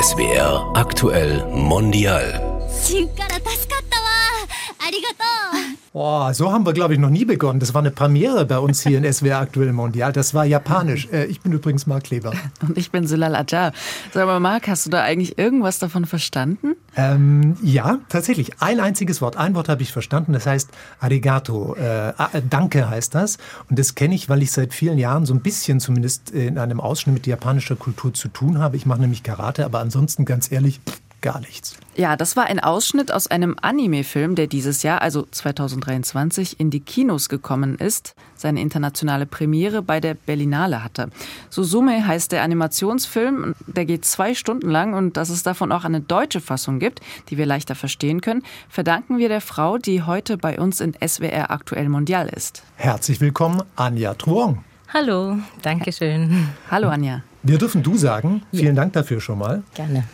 SWR aktuell mondial. Boah, so haben wir, glaube ich, noch nie begonnen. Das war eine Premiere bei uns hier in SWR Aktuell Mondial. Das war japanisch. Äh, ich bin übrigens Marc Kleber. Und ich bin Sülal Ajar. Sag mal, Marc, hast du da eigentlich irgendwas davon verstanden? Ähm, ja, tatsächlich. Ein einziges Wort. Ein Wort habe ich verstanden. Das heißt Arigato. Äh, Danke heißt das. Und das kenne ich, weil ich seit vielen Jahren so ein bisschen zumindest in einem Ausschnitt mit japanischer Kultur zu tun habe. Ich mache nämlich Karate, aber ansonsten ganz ehrlich, pff, gar nichts. Ja, das war ein Ausschnitt aus einem Anime-Film, der dieses Jahr, also 2023, in die Kinos gekommen ist, seine internationale Premiere bei der Berlinale hatte. Suzume heißt der Animationsfilm, der geht zwei Stunden lang und dass es davon auch eine deutsche Fassung gibt, die wir leichter verstehen können, verdanken wir der Frau, die heute bei uns in SWR Aktuell Mondial ist. Herzlich willkommen, Anja Truong. Hallo, danke schön. Hallo Anja. Wir dürfen du sagen. Vielen ja. Dank dafür schon mal. Gerne.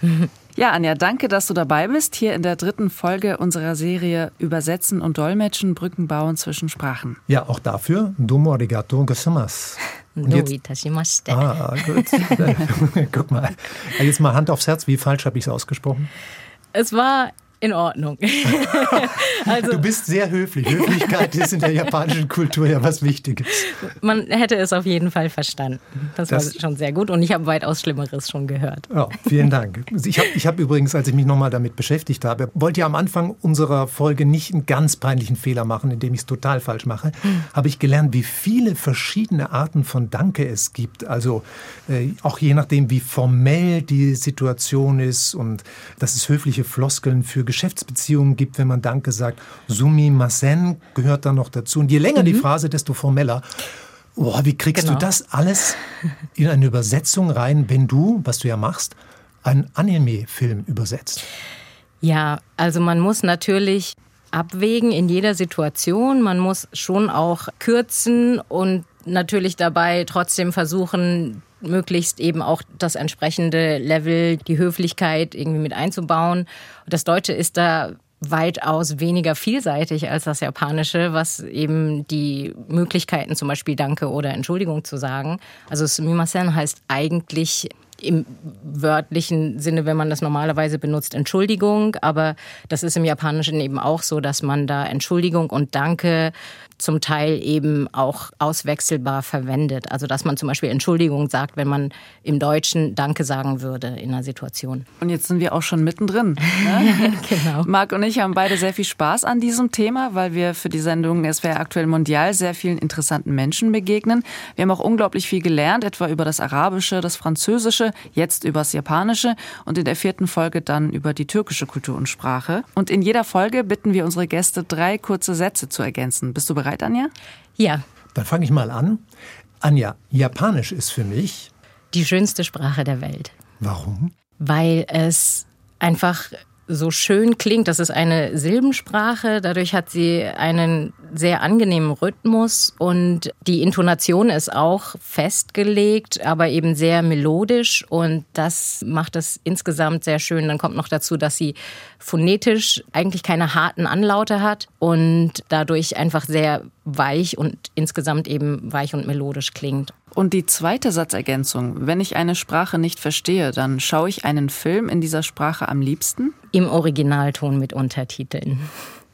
Ja, Anja, danke, dass du dabei bist, hier in der dritten Folge unserer Serie Übersetzen und Dolmetschen, Brücken bauen zwischen Sprachen. Ja, auch dafür, domo arigato gozaimasu. Ah, gut. Guck mal. Jetzt mal Hand aufs Herz, wie falsch habe ich es ausgesprochen? Es war in Ordnung. also, du bist sehr höflich. Höflichkeit ist in der japanischen Kultur ja was Wichtiges. Man hätte es auf jeden Fall verstanden. Das, das war schon sehr gut und ich habe weitaus Schlimmeres schon gehört. Ja, vielen Dank. Ich habe ich hab übrigens, als ich mich nochmal damit beschäftigt habe, wollte ja am Anfang unserer Folge nicht einen ganz peinlichen Fehler machen, indem ich es total falsch mache, hm. habe ich gelernt, wie viele verschiedene Arten von Danke es gibt. Also äh, auch je nachdem, wie formell die Situation ist und dass es höfliche Floskeln für Geschäftsbeziehungen gibt, wenn man Danke sagt. Sumi Masen gehört da noch dazu. Und je länger mhm. die Phrase, desto formeller. Boah, wie kriegst genau. du das alles in eine Übersetzung rein, wenn du, was du ja machst, einen Anime-Film übersetzt? Ja, also man muss natürlich abwägen in jeder Situation. Man muss schon auch kürzen und natürlich dabei trotzdem versuchen, möglichst eben auch das entsprechende Level, die Höflichkeit irgendwie mit einzubauen. Das Deutsche ist da weitaus weniger vielseitig als das Japanische, was eben die Möglichkeiten zum Beispiel Danke oder Entschuldigung zu sagen. Also Sumimasen heißt eigentlich im wörtlichen Sinne, wenn man das normalerweise benutzt, Entschuldigung. Aber das ist im Japanischen eben auch so, dass man da Entschuldigung und Danke zum Teil eben auch auswechselbar verwendet. Also dass man zum Beispiel Entschuldigung sagt, wenn man im Deutschen Danke sagen würde in einer Situation. Und jetzt sind wir auch schon mittendrin. Ne? genau. Marc und ich haben beide sehr viel Spaß an diesem Thema, weil wir für die Sendung Es wäre aktuell mondial sehr vielen interessanten Menschen begegnen. Wir haben auch unglaublich viel gelernt, etwa über das Arabische, das Französische, jetzt über das Japanische und in der vierten Folge dann über die türkische Kultur und Sprache. Und in jeder Folge bitten wir unsere Gäste, drei kurze Sätze zu ergänzen. Bist du bereit? Bereit, Anja? Ja. Dann fange ich mal an. Anja, Japanisch ist für mich die schönste Sprache der Welt. Warum? Weil es einfach so schön klingt. Das ist eine Silbensprache. Dadurch hat sie einen sehr angenehmen Rhythmus und die Intonation ist auch festgelegt, aber eben sehr melodisch und das macht es insgesamt sehr schön. Dann kommt noch dazu, dass sie phonetisch eigentlich keine harten Anlaute hat und dadurch einfach sehr weich und insgesamt eben weich und melodisch klingt. Und die zweite Satzergänzung, wenn ich eine Sprache nicht verstehe, dann schaue ich einen Film in dieser Sprache am liebsten? Im Originalton mit Untertiteln.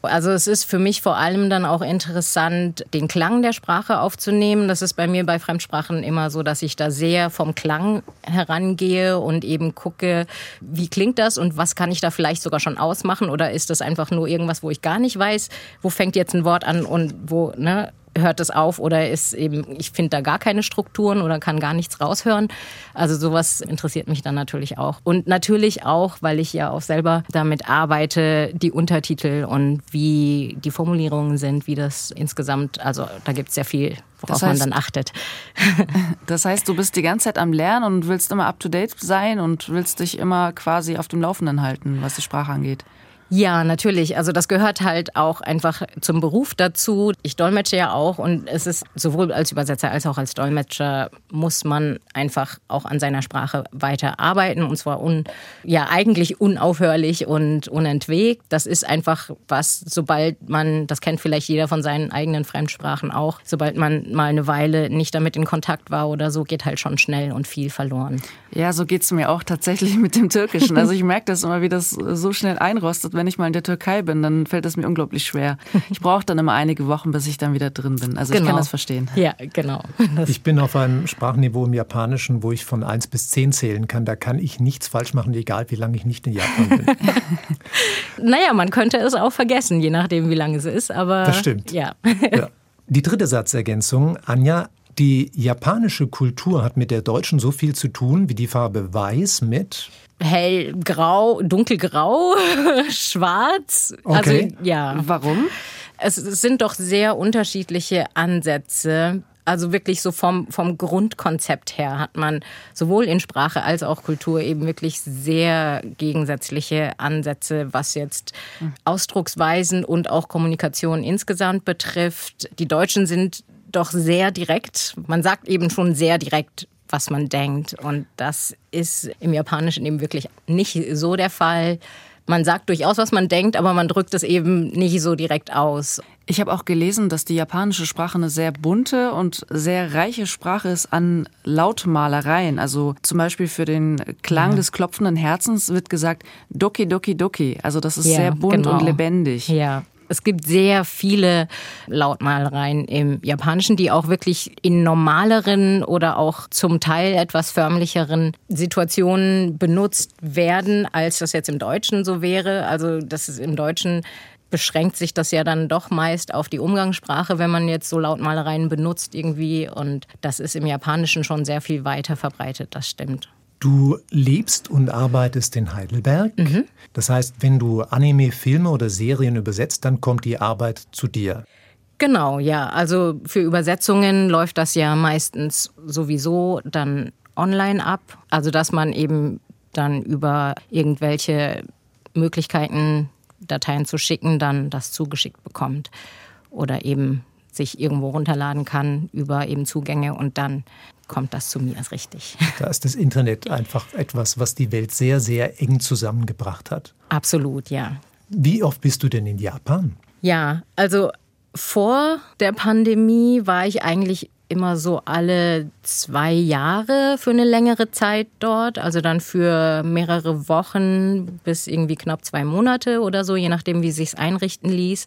Also es ist für mich vor allem dann auch interessant, den Klang der Sprache aufzunehmen. Das ist bei mir bei Fremdsprachen immer so, dass ich da sehr vom Klang herangehe und eben gucke, wie klingt das und was kann ich da vielleicht sogar schon ausmachen oder ist das einfach nur irgendwas, wo ich gar nicht weiß, wo fängt jetzt ein Wort an und wo, ne? Hört es auf oder ist eben, ich finde da gar keine Strukturen oder kann gar nichts raushören. Also sowas interessiert mich dann natürlich auch. Und natürlich auch, weil ich ja auch selber damit arbeite, die Untertitel und wie die Formulierungen sind, wie das insgesamt, also da gibt es sehr viel, worauf das heißt, man dann achtet. Das heißt, du bist die ganze Zeit am Lernen und willst immer up-to-date sein und willst dich immer quasi auf dem Laufenden halten, was die Sprache angeht. Ja, natürlich. Also das gehört halt auch einfach zum Beruf dazu. Ich dolmetsche ja auch und es ist sowohl als Übersetzer als auch als Dolmetscher muss man einfach auch an seiner Sprache weiter arbeiten und zwar un, ja eigentlich unaufhörlich und unentwegt. Das ist einfach was, sobald man, das kennt vielleicht jeder von seinen eigenen Fremdsprachen auch, sobald man mal eine Weile nicht damit in Kontakt war oder so, geht halt schon schnell und viel verloren. Ja, so geht es mir auch tatsächlich mit dem Türkischen. Also ich merke das immer, wie das so schnell einrostet, wenn ich mal in der Türkei bin, dann fällt es mir unglaublich schwer. Ich brauche dann immer einige Wochen, bis ich dann wieder drin bin. Also genau. ich kann das verstehen. Ja, genau. Das ich bin auf einem Sprachniveau im Japanischen, wo ich von 1 bis 10 zählen kann. Da kann ich nichts falsch machen, egal wie lange ich nicht in Japan bin. naja, man könnte es auch vergessen, je nachdem, wie lange es ist. Aber das stimmt. Ja. ja. Die dritte Satzergänzung, Anja, die japanische Kultur hat mit der deutschen so viel zu tun wie die Farbe Weiß mit hellgrau, dunkelgrau, schwarz. Also, okay. Also ja. Warum? Es, es sind doch sehr unterschiedliche Ansätze. Also wirklich so vom, vom Grundkonzept her hat man sowohl in Sprache als auch Kultur eben wirklich sehr gegensätzliche Ansätze, was jetzt Ausdrucksweisen und auch Kommunikation insgesamt betrifft. Die Deutschen sind doch sehr direkt. Man sagt eben schon sehr direkt, was man denkt. Und das ist im Japanischen eben wirklich nicht so der Fall. Man sagt durchaus, was man denkt, aber man drückt es eben nicht so direkt aus. Ich habe auch gelesen, dass die japanische Sprache eine sehr bunte und sehr reiche Sprache ist an Lautmalereien. Also zum Beispiel für den Klang ja. des klopfenden Herzens wird gesagt Doki Doki Doki. Also das ist ja, sehr bunt genau. und lebendig. Ja. Es gibt sehr viele Lautmalereien im Japanischen, die auch wirklich in normaleren oder auch zum Teil etwas förmlicheren Situationen benutzt werden, als das jetzt im Deutschen so wäre. Also das ist im Deutschen beschränkt sich das ja dann doch meist auf die Umgangssprache, wenn man jetzt so Lautmalereien benutzt irgendwie. Und das ist im Japanischen schon sehr viel weiter verbreitet, das stimmt. Du lebst und arbeitest in Heidelberg. Mhm. Das heißt, wenn du Anime, Filme oder Serien übersetzt, dann kommt die Arbeit zu dir. Genau, ja. Also für Übersetzungen läuft das ja meistens sowieso dann online ab. Also dass man eben dann über irgendwelche Möglichkeiten, Dateien zu schicken, dann das zugeschickt bekommt. Oder eben sich irgendwo runterladen kann über eben Zugänge und dann kommt das zu mir, ist richtig. Da ist das Internet einfach etwas, was die Welt sehr, sehr eng zusammengebracht hat. Absolut, ja. Wie oft bist du denn in Japan? Ja, also vor der Pandemie war ich eigentlich immer so alle zwei Jahre für eine längere Zeit dort. Also dann für mehrere Wochen bis irgendwie knapp zwei Monate oder so, je nachdem, wie sich einrichten ließ.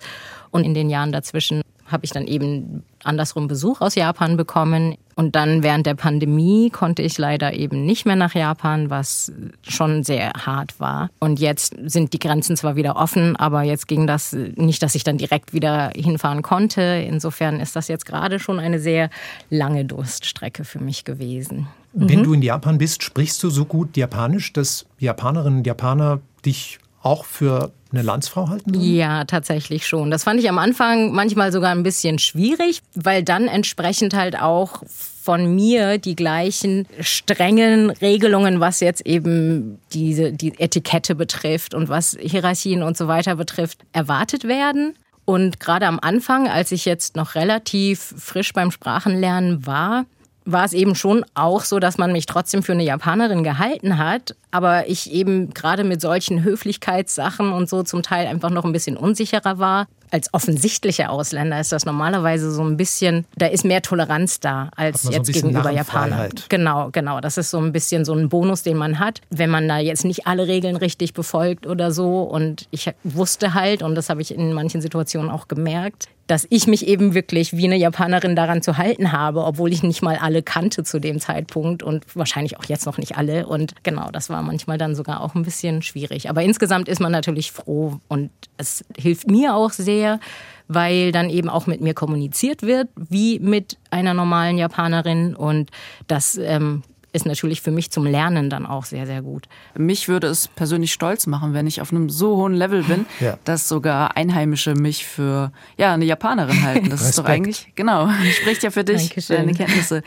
Und in den Jahren dazwischen habe ich dann eben andersrum Besuch aus Japan bekommen. Und dann während der Pandemie konnte ich leider eben nicht mehr nach Japan, was schon sehr hart war. Und jetzt sind die Grenzen zwar wieder offen, aber jetzt ging das nicht, dass ich dann direkt wieder hinfahren konnte. Insofern ist das jetzt gerade schon eine sehr lange Durststrecke für mich gewesen. Wenn mhm. du in Japan bist, sprichst du so gut Japanisch, dass Japanerinnen und Japaner dich auch für eine Landsfrau halten würden? Ja, tatsächlich schon. Das fand ich am Anfang manchmal sogar ein bisschen schwierig, weil dann entsprechend halt auch von mir die gleichen strengen Regelungen, was jetzt eben diese die Etikette betrifft und was Hierarchien und so weiter betrifft, erwartet werden. Und gerade am Anfang, als ich jetzt noch relativ frisch beim Sprachenlernen war, war es eben schon auch so, dass man mich trotzdem für eine Japanerin gehalten hat, aber ich eben gerade mit solchen Höflichkeitssachen und so zum Teil einfach noch ein bisschen unsicherer war. Als offensichtlicher Ausländer ist das normalerweise so ein bisschen, da ist mehr Toleranz da als so jetzt gegenüber Japanern. Genau, genau. Das ist so ein bisschen so ein Bonus, den man hat, wenn man da jetzt nicht alle Regeln richtig befolgt oder so. Und ich wusste halt, und das habe ich in manchen Situationen auch gemerkt, dass ich mich eben wirklich wie eine Japanerin daran zu halten habe, obwohl ich nicht mal alle kannte zu dem Zeitpunkt und wahrscheinlich auch jetzt noch nicht alle. Und genau, das war manchmal dann sogar auch ein bisschen schwierig. Aber insgesamt ist man natürlich froh und es hilft mir auch sehr, weil dann eben auch mit mir kommuniziert wird, wie mit einer normalen Japanerin und das ähm, ist natürlich für mich zum Lernen dann auch sehr, sehr gut. Mich würde es persönlich stolz machen, wenn ich auf einem so hohen Level bin, ja. dass sogar Einheimische mich für ja, eine Japanerin halten. Das ist doch eigentlich, genau, spricht ja für dich, Dankeschön. deine Kenntnisse.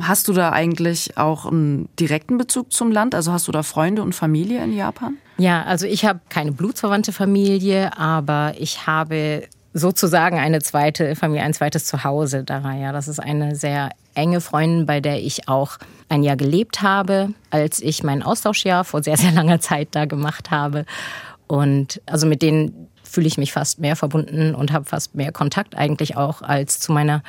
Hast du da eigentlich auch einen direkten Bezug zum Land? Also hast du da Freunde und Familie in Japan? Ja, also ich habe keine blutsverwandte Familie, aber ich habe sozusagen eine zweite Familie, ein zweites Zuhause daran. Ja, das ist eine sehr enge Freundin, bei der ich auch ein Jahr gelebt habe, als ich mein Austauschjahr vor sehr, sehr langer Zeit da gemacht habe. Und also mit denen fühle ich mich fast mehr verbunden und habe fast mehr Kontakt eigentlich auch als zu meiner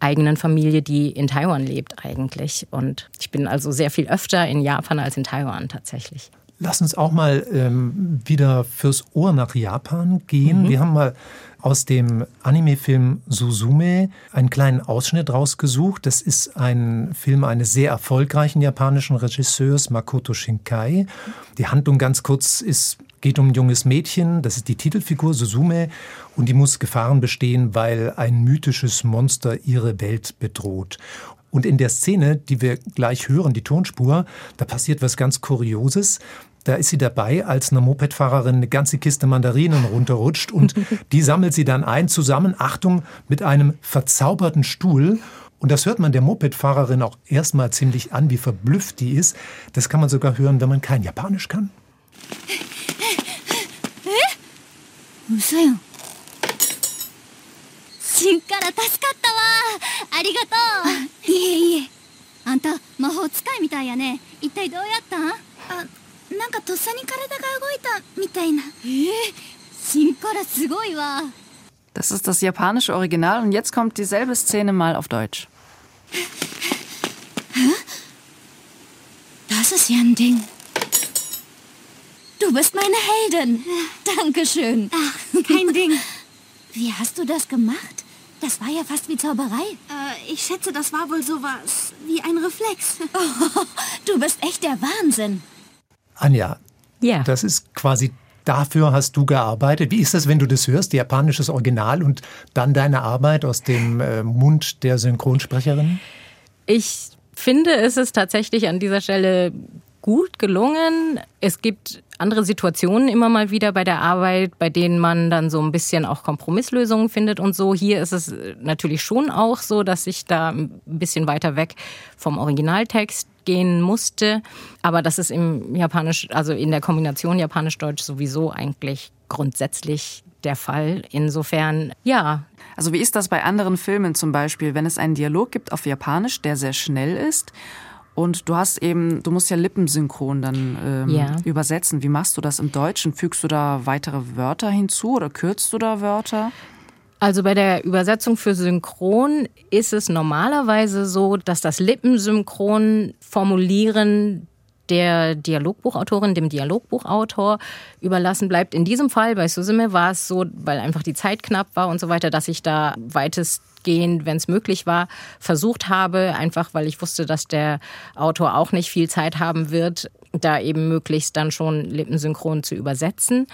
eigenen Familie, die in Taiwan lebt eigentlich. Und ich bin also sehr viel öfter in Japan als in Taiwan tatsächlich. Lass uns auch mal ähm, wieder fürs Ohr nach Japan gehen. Mhm. Wir haben mal aus dem Anime-Film Suzume einen kleinen Ausschnitt rausgesucht. Das ist ein Film eines sehr erfolgreichen japanischen Regisseurs, Makoto Shinkai. Die Handlung ganz kurz ist geht um ein junges Mädchen, das ist die Titelfigur Suzume, und die muss Gefahren bestehen, weil ein mythisches Monster ihre Welt bedroht. Und in der Szene, die wir gleich hören, die Tonspur, da passiert was ganz Kurioses. Da ist sie dabei, als eine Mopedfahrerin eine ganze Kiste Mandarinen runterrutscht und die sammelt sie dann ein, zusammen, Achtung, mit einem verzauberten Stuhl. Und das hört man der Mopedfahrerin auch erstmal ziemlich an, wie verblüfft die ist. Das kann man sogar hören, wenn man kein Japanisch kann. 嘘よしんから助かったわありがとういえいえあんた魔法使いみたいやね一体どうやったんあなんかとっさに体が動いたみたいなえー、しんからすごいわ Das ist das japanische Original und jetzt kommt dieselbe Szene mal auf Deutsch. Das ist ja ein Ding. Du bist meine Heldin. Dankeschön. Ach, kein Ding. Wie hast du das gemacht? Das war ja fast wie Zauberei. Äh, ich schätze, das war wohl sowas wie ein Reflex. Oh, du bist echt der Wahnsinn. Anja, ja. das ist quasi dafür hast du gearbeitet. Wie ist das, wenn du das hörst, japanisches Original und dann deine Arbeit aus dem äh, Mund der Synchronsprecherin? Ich finde, es ist tatsächlich an dieser Stelle gut gelungen. Es gibt andere Situationen immer mal wieder bei der Arbeit, bei denen man dann so ein bisschen auch Kompromisslösungen findet und so. Hier ist es natürlich schon auch so, dass ich da ein bisschen weiter weg vom Originaltext gehen musste. Aber das ist im Japanisch, also in der Kombination Japanisch-Deutsch sowieso eigentlich grundsätzlich der Fall. Insofern, ja. Also wie ist das bei anderen Filmen zum Beispiel, wenn es einen Dialog gibt auf Japanisch, der sehr schnell ist und du hast eben, du musst ja lippensynchron dann ähm, ja. übersetzen. Wie machst du das im Deutschen? Fügst du da weitere Wörter hinzu oder kürzt du da Wörter? Also bei der Übersetzung für Synchron ist es normalerweise so, dass das Lippensynchron formulieren der Dialogbuchautorin, dem Dialogbuchautor überlassen bleibt. In diesem Fall bei Susume war es so, weil einfach die Zeit knapp war und so weiter, dass ich da weitestgehend, wenn es möglich war, versucht habe, einfach weil ich wusste, dass der Autor auch nicht viel Zeit haben wird, da eben möglichst dann schon lippensynchron zu übersetzen.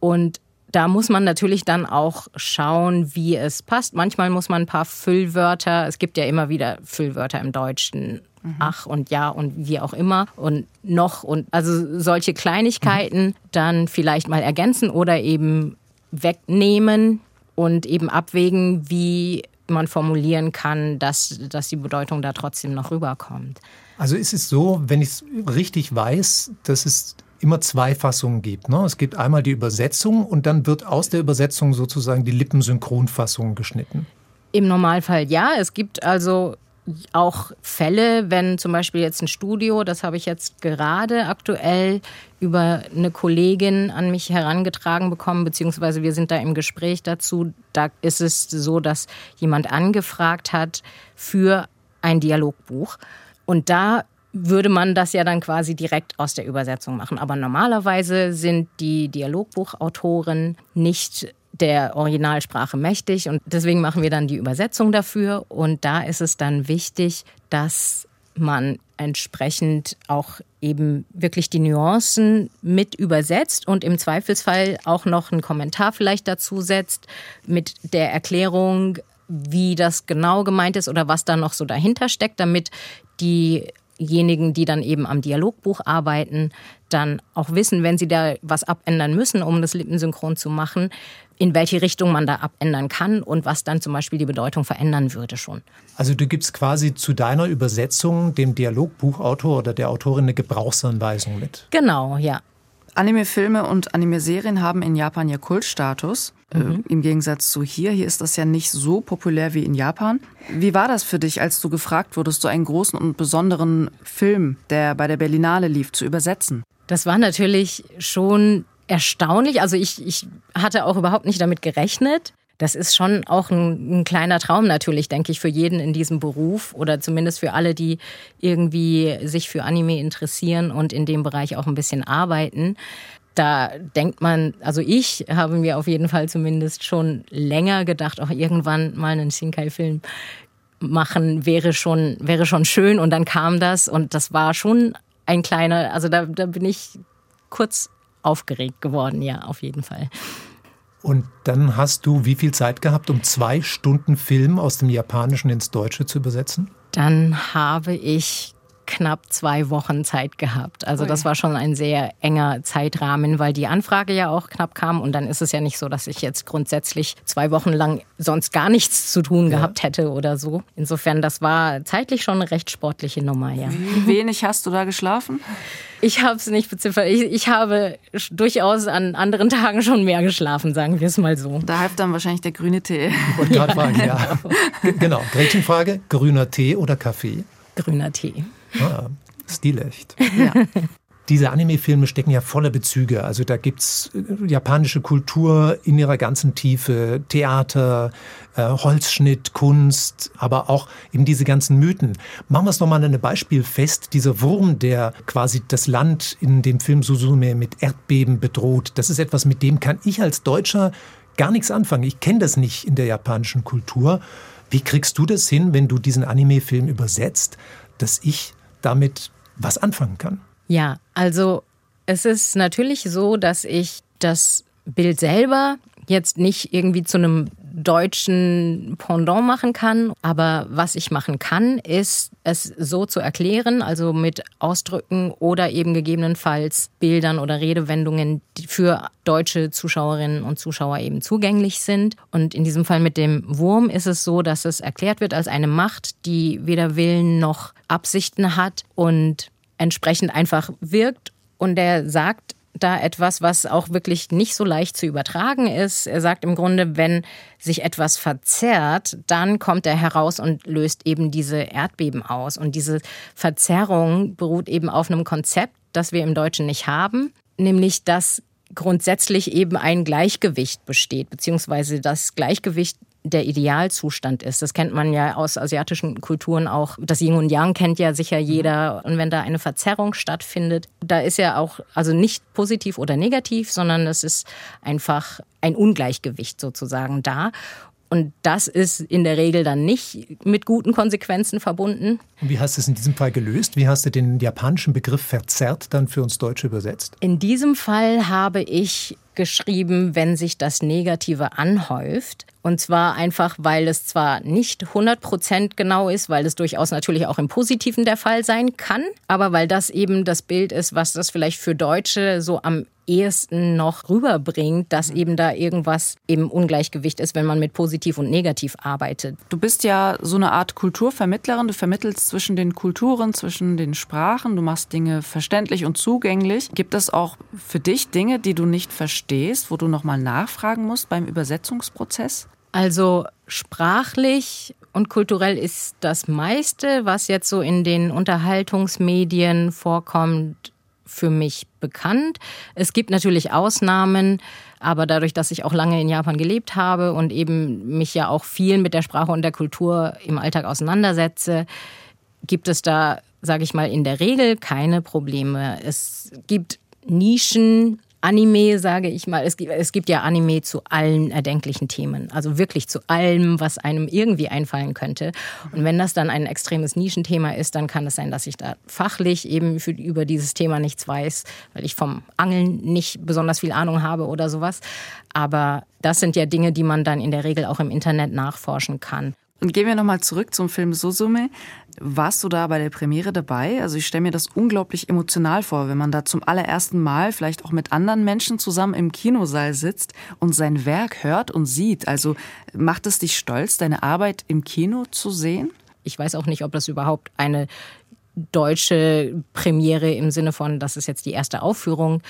Und da muss man natürlich dann auch schauen, wie es passt. Manchmal muss man ein paar Füllwörter, es gibt ja immer wieder Füllwörter im Deutschen, mhm. ach und ja und wie auch immer und noch und also solche Kleinigkeiten mhm. dann vielleicht mal ergänzen oder eben wegnehmen und eben abwägen, wie man formulieren kann, dass, dass die Bedeutung da trotzdem noch rüberkommt. Also ist es so, wenn ich es richtig weiß, dass es immer zwei Fassungen gibt. Ne? Es gibt einmal die Übersetzung und dann wird aus der Übersetzung sozusagen die Lippensynchronfassung geschnitten. Im Normalfall ja. Es gibt also auch Fälle, wenn zum Beispiel jetzt ein Studio, das habe ich jetzt gerade aktuell über eine Kollegin an mich herangetragen bekommen, beziehungsweise wir sind da im Gespräch dazu. Da ist es so, dass jemand angefragt hat für ein Dialogbuch. Und da würde man das ja dann quasi direkt aus der Übersetzung machen. Aber normalerweise sind die Dialogbuchautoren nicht der Originalsprache mächtig und deswegen machen wir dann die Übersetzung dafür. Und da ist es dann wichtig, dass man entsprechend auch eben wirklich die Nuancen mit übersetzt und im Zweifelsfall auch noch einen Kommentar vielleicht dazu setzt mit der Erklärung, wie das genau gemeint ist oder was da noch so dahinter steckt, damit die diejenigen, die dann eben am Dialogbuch arbeiten, dann auch wissen, wenn sie da was abändern müssen, um das lippensynchron zu machen, in welche Richtung man da abändern kann und was dann zum Beispiel die Bedeutung verändern würde schon. Also du gibst quasi zu deiner Übersetzung dem Dialogbuchautor oder der Autorin eine Gebrauchsanweisung mit. Genau, ja. Anime-Filme und Anime-Serien haben in Japan ja Kultstatus. Äh, mhm. Äh, Im Gegensatz zu hier. Hier ist das ja nicht so populär wie in Japan. Wie war das für dich, als du gefragt wurdest, so einen großen und besonderen Film, der bei der Berlinale lief, zu übersetzen? Das war natürlich schon erstaunlich. Also ich, ich hatte auch überhaupt nicht damit gerechnet. Das ist schon auch ein, ein, kleiner Traum natürlich, denke ich, für jeden in diesem Beruf oder zumindest für alle, die irgendwie sich für Anime interessieren und in dem Bereich auch ein bisschen arbeiten. Da denkt man, also ich habe mir auf jeden Fall zumindest schon länger gedacht, auch irgendwann mal einen Shinkai-Film machen wäre schon, wäre schon schön. Und dann kam das und das war schon ein kleiner, also da, da bin ich kurz aufgeregt geworden, ja, auf jeden Fall. Und dann hast du wie viel Zeit gehabt, um zwei Stunden Film aus dem Japanischen ins Deutsche zu übersetzen? Dann habe ich knapp zwei Wochen Zeit gehabt. Also das war schon ein sehr enger Zeitrahmen, weil die Anfrage ja auch knapp kam. Und dann ist es ja nicht so, dass ich jetzt grundsätzlich zwei Wochen lang sonst gar nichts zu tun ja. gehabt hätte oder so. Insofern, das war zeitlich schon eine recht sportliche Nummer, ja. Wie wenig hast du da geschlafen? Ich habe es nicht beziffert. Ich, ich, habe durchaus an anderen Tagen schon mehr geschlafen, sagen wir es mal so. Da hilft dann wahrscheinlich der grüne Tee. Wollte gerade fragen, ja. Genau. Gretchenfrage, grüner Tee oder Kaffee? Grüner Tee. Ah, stilecht. Ja. Diese Anime-Filme stecken ja voller Bezüge. Also da gibt es äh, japanische Kultur in ihrer ganzen Tiefe, Theater, äh, Holzschnitt, Kunst, aber auch eben diese ganzen Mythen. Machen wir es nochmal an einem Beispiel fest. Dieser Wurm, der quasi das Land in dem Film Suzume mit Erdbeben bedroht, das ist etwas, mit dem kann ich als Deutscher gar nichts anfangen. Ich kenne das nicht in der japanischen Kultur. Wie kriegst du das hin, wenn du diesen Anime-Film übersetzt, dass ich damit was anfangen kann. Ja, also es ist natürlich so, dass ich das Bild selber jetzt nicht irgendwie zu einem deutschen Pendant machen kann. Aber was ich machen kann, ist es so zu erklären, also mit Ausdrücken oder eben gegebenenfalls Bildern oder Redewendungen, die für deutsche Zuschauerinnen und Zuschauer eben zugänglich sind. Und in diesem Fall mit dem Wurm ist es so, dass es erklärt wird als eine Macht, die weder Willen noch Absichten hat und entsprechend einfach wirkt. Und der sagt, da etwas, was auch wirklich nicht so leicht zu übertragen ist. Er sagt im Grunde, wenn sich etwas verzerrt, dann kommt er heraus und löst eben diese Erdbeben aus. Und diese Verzerrung beruht eben auf einem Konzept, das wir im Deutschen nicht haben, nämlich dass grundsätzlich eben ein Gleichgewicht besteht, beziehungsweise das Gleichgewicht der Idealzustand ist. Das kennt man ja aus asiatischen Kulturen auch. Das Yin und Yang kennt ja sicher jeder. Und wenn da eine Verzerrung stattfindet, da ist ja auch, also nicht positiv oder negativ, sondern es ist einfach ein Ungleichgewicht sozusagen da. Und das ist in der Regel dann nicht mit guten Konsequenzen verbunden. Und wie hast du es in diesem Fall gelöst? Wie hast du den japanischen Begriff verzerrt dann für uns Deutsche übersetzt? In diesem Fall habe ich geschrieben, wenn sich das Negative anhäuft. Und zwar einfach, weil es zwar nicht 100 Prozent genau ist, weil es durchaus natürlich auch im Positiven der Fall sein kann, aber weil das eben das Bild ist, was das vielleicht für Deutsche so am ehesten noch rüberbringt, dass eben da irgendwas im Ungleichgewicht ist, wenn man mit positiv und negativ arbeitet. Du bist ja so eine Art Kulturvermittlerin. Du vermittelst zwischen den Kulturen, zwischen den Sprachen. Du machst Dinge verständlich und zugänglich. Gibt es auch für dich Dinge, die du nicht verstehst, wo du nochmal nachfragen musst beim Übersetzungsprozess? Also sprachlich und kulturell ist das meiste, was jetzt so in den Unterhaltungsmedien vorkommt, für mich bekannt. Es gibt natürlich Ausnahmen, aber dadurch, dass ich auch lange in Japan gelebt habe und eben mich ja auch viel mit der Sprache und der Kultur im Alltag auseinandersetze, gibt es da, sage ich mal, in der Regel keine Probleme. Es gibt Nischen, Anime, sage ich mal, es gibt, es gibt ja Anime zu allen erdenklichen Themen. Also wirklich zu allem, was einem irgendwie einfallen könnte. Und wenn das dann ein extremes Nischenthema ist, dann kann es sein, dass ich da fachlich eben für, über dieses Thema nichts weiß, weil ich vom Angeln nicht besonders viel Ahnung habe oder sowas. Aber das sind ja Dinge, die man dann in der Regel auch im Internet nachforschen kann. Und gehen wir nochmal zurück zum Film Susume. Warst du da bei der Premiere dabei? Also ich stelle mir das unglaublich emotional vor, wenn man da zum allerersten Mal vielleicht auch mit anderen Menschen zusammen im Kinosaal sitzt und sein Werk hört und sieht. Also macht es dich stolz, deine Arbeit im Kino zu sehen? Ich weiß auch nicht, ob das überhaupt eine deutsche Premiere im Sinne von, dass es jetzt die erste Aufführung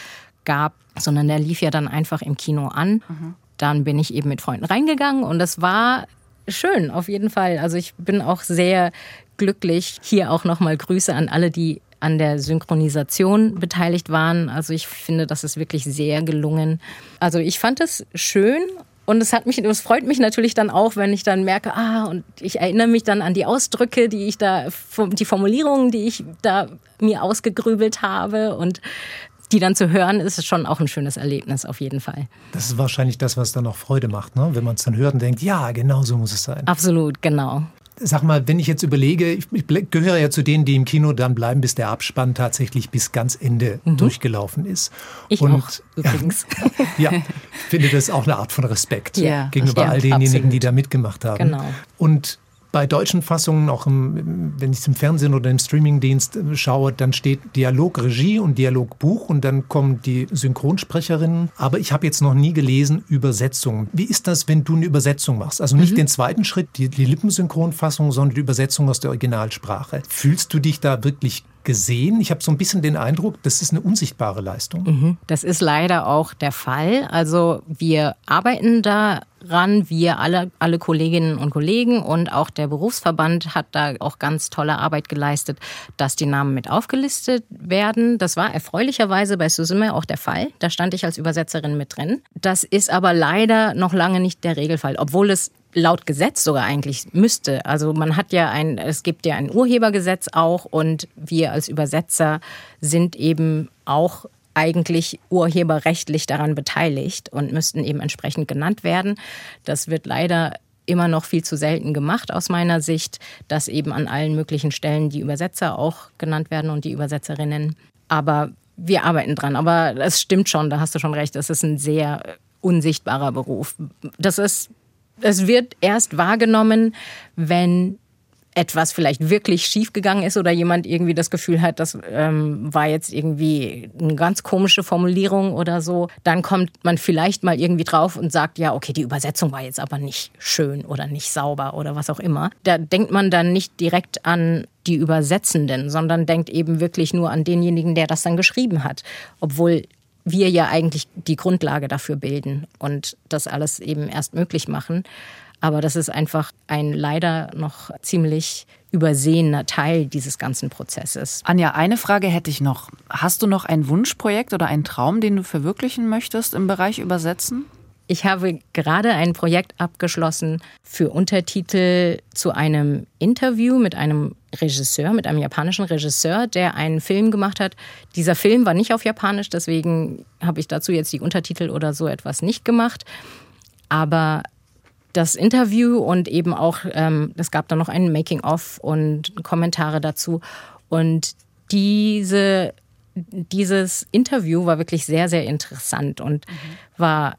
gab, sondern der lief ja dann einfach im Kino an. Mhm. Dann bin ich eben mit Freunden reingegangen und das war schön, auf jeden Fall. Also ich bin auch sehr glücklich. Hier auch nochmal Grüße an alle, die an der Synchronisation beteiligt waren. Also ich finde, das ist wirklich sehr gelungen. Also ich fand es schön und es hat mich, es freut mich natürlich dann auch, wenn ich dann merke, ah, und ich erinnere mich dann an die Ausdrücke, die ich da, die Formulierungen, die ich da mir ausgegrübelt habe und die dann zu hören, ist schon auch ein schönes Erlebnis auf jeden Fall. Das ist wahrscheinlich das, was dann auch Freude macht, ne? wenn man es dann hört und denkt, ja, genau so muss es sein. Absolut, genau. Sag mal, wenn ich jetzt überlege, ich, gehöre ja zu denen, die im Kino dann bleiben, bis der Abspann tatsächlich bis ganz Ende mhm. durchgelaufen ist. Ich und, auch, übrigens. Ja, finde das auch eine Art von Respekt ja, gegenüber all denjenigen, absolut. die da mitgemacht haben. Genau. Und bei deutschen Fassungen, auch im, wenn ich es im Fernsehen oder im Streamingdienst äh, schaue, dann steht Dialog Regie und Dialog Buch und dann kommen die Synchronsprecherinnen. Aber ich habe jetzt noch nie gelesen Übersetzungen. Wie ist das, wenn du eine Übersetzung machst? Also nicht mhm. den zweiten Schritt, die, die Lippensynchronfassung, sondern die Übersetzung aus der Originalsprache. Fühlst du dich da wirklich gesehen. Ich habe so ein bisschen den Eindruck, das ist eine unsichtbare Leistung. Mhm. Das ist leider auch der Fall. Also wir arbeiten daran, wir alle, alle Kolleginnen und Kollegen und auch der Berufsverband hat da auch ganz tolle Arbeit geleistet, dass die Namen mit aufgelistet werden. Das war erfreulicherweise bei Susume auch der Fall. Da stand ich als Übersetzerin mit drin. Das ist aber leider noch lange nicht der Regelfall, obwohl es laut Gesetz sogar eigentlich müsste. Also man hat ja ein, es gibt ja ein Urhebergesetz auch und wir als Übersetzer sind eben auch eigentlich urheberrechtlich daran beteiligt und müssten eben entsprechend genannt werden. Das wird leider immer noch viel zu selten gemacht aus meiner Sicht, dass eben an allen möglichen Stellen die Übersetzer auch genannt werden und die Übersetzerinnen. Aber wir arbeiten dran. Aber es stimmt schon, da hast du schon recht, es ist ein sehr unsichtbarer Beruf. Das ist es wird erst wahrgenommen, wenn etwas vielleicht wirklich schiefgegangen ist oder jemand irgendwie das Gefühl hat, das ähm, war jetzt irgendwie eine ganz komische Formulierung oder so, dann kommt man vielleicht mal irgendwie drauf und sagt, ja, okay, die Übersetzung war jetzt aber nicht schön oder nicht sauber oder was auch immer. Da denkt man dann nicht direkt an die Übersetzenden, sondern denkt eben wirklich nur an denjenigen, der das dann geschrieben hat. Obwohl wir ja eigentlich die Grundlage dafür bilden und das alles eben erst möglich machen. Aber das ist einfach ein leider noch ziemlich übersehener Teil dieses ganzen Prozesses. Anja, eine Frage hätte ich noch. Hast du noch ein Wunschprojekt oder einen Traum, den du verwirklichen möchtest im Bereich Übersetzen? Ich habe gerade ein Projekt abgeschlossen für Untertitel zu einem Interview mit einem Regisseur, mit einem japanischen Regisseur, der einen Film gemacht hat. Dieser Film war nicht auf Japanisch, deswegen habe ich dazu jetzt die Untertitel oder so etwas nicht gemacht. Aber das Interview und eben auch, ähm, es gab dann noch ein Making-of und Kommentare dazu. Und diese, dieses Interview war wirklich sehr, sehr interessant und mhm. war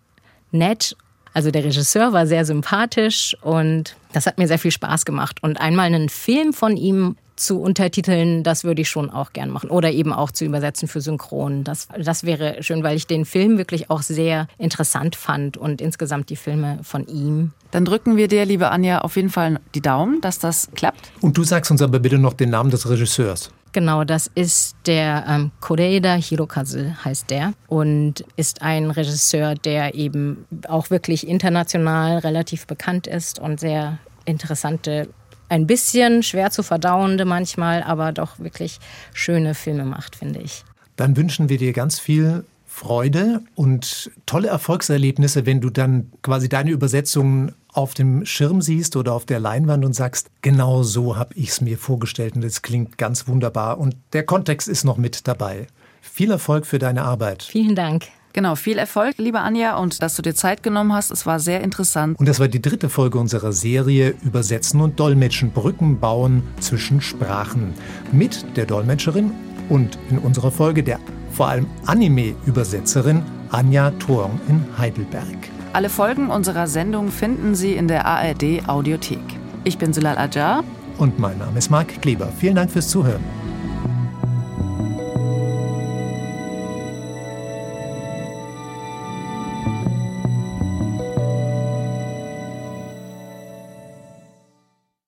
nett. Also der Regisseur war sehr sympathisch und das hat mir sehr viel Spaß gemacht. Und einmal einen Film von ihm zu untertiteln, das würde ich schon auch gern machen. Oder eben auch zu übersetzen für Synchron. Das, das wäre schön, weil ich den Film wirklich auch sehr interessant fand und insgesamt die Filme von ihm. Dann drücken wir dir, liebe Anja, auf jeden Fall die Daumen, dass das klappt. Und du sagst uns aber bitte noch den Namen des Regisseurs. Genau, das ist der ähm, Koreeda Hirokazu heißt der und ist ein Regisseur, der eben auch wirklich international relativ bekannt ist und sehr interessante, ein bisschen schwer zu verdauende manchmal, aber doch wirklich schöne Filme macht, finde ich. Dann wünschen wir dir ganz viel Freude und tolle Erfolgserlebnisse, wenn du dann quasi deine Übersetzungen auf dem Schirm siehst oder auf der Leinwand und sagst, genau so habe ich es mir vorgestellt und es klingt ganz wunderbar und der Kontext ist noch mit dabei. Viel Erfolg für deine Arbeit. Vielen Dank. Genau, viel Erfolg, liebe Anja, und dass du dir Zeit genommen hast. Es war sehr interessant. Und das war die dritte Folge unserer Serie Übersetzen und Dolmetschen, Brücken bauen zwischen Sprachen. Mit der Dolmetscherin und in unserer Folge der vor allem Anime-Übersetzerin Anja Thorn in Heidelberg. Alle Folgen unserer Sendung finden Sie in der ARD Audiothek. Ich bin Sulal Ajar. Und mein Name ist Marc Kleber. Vielen Dank fürs Zuhören.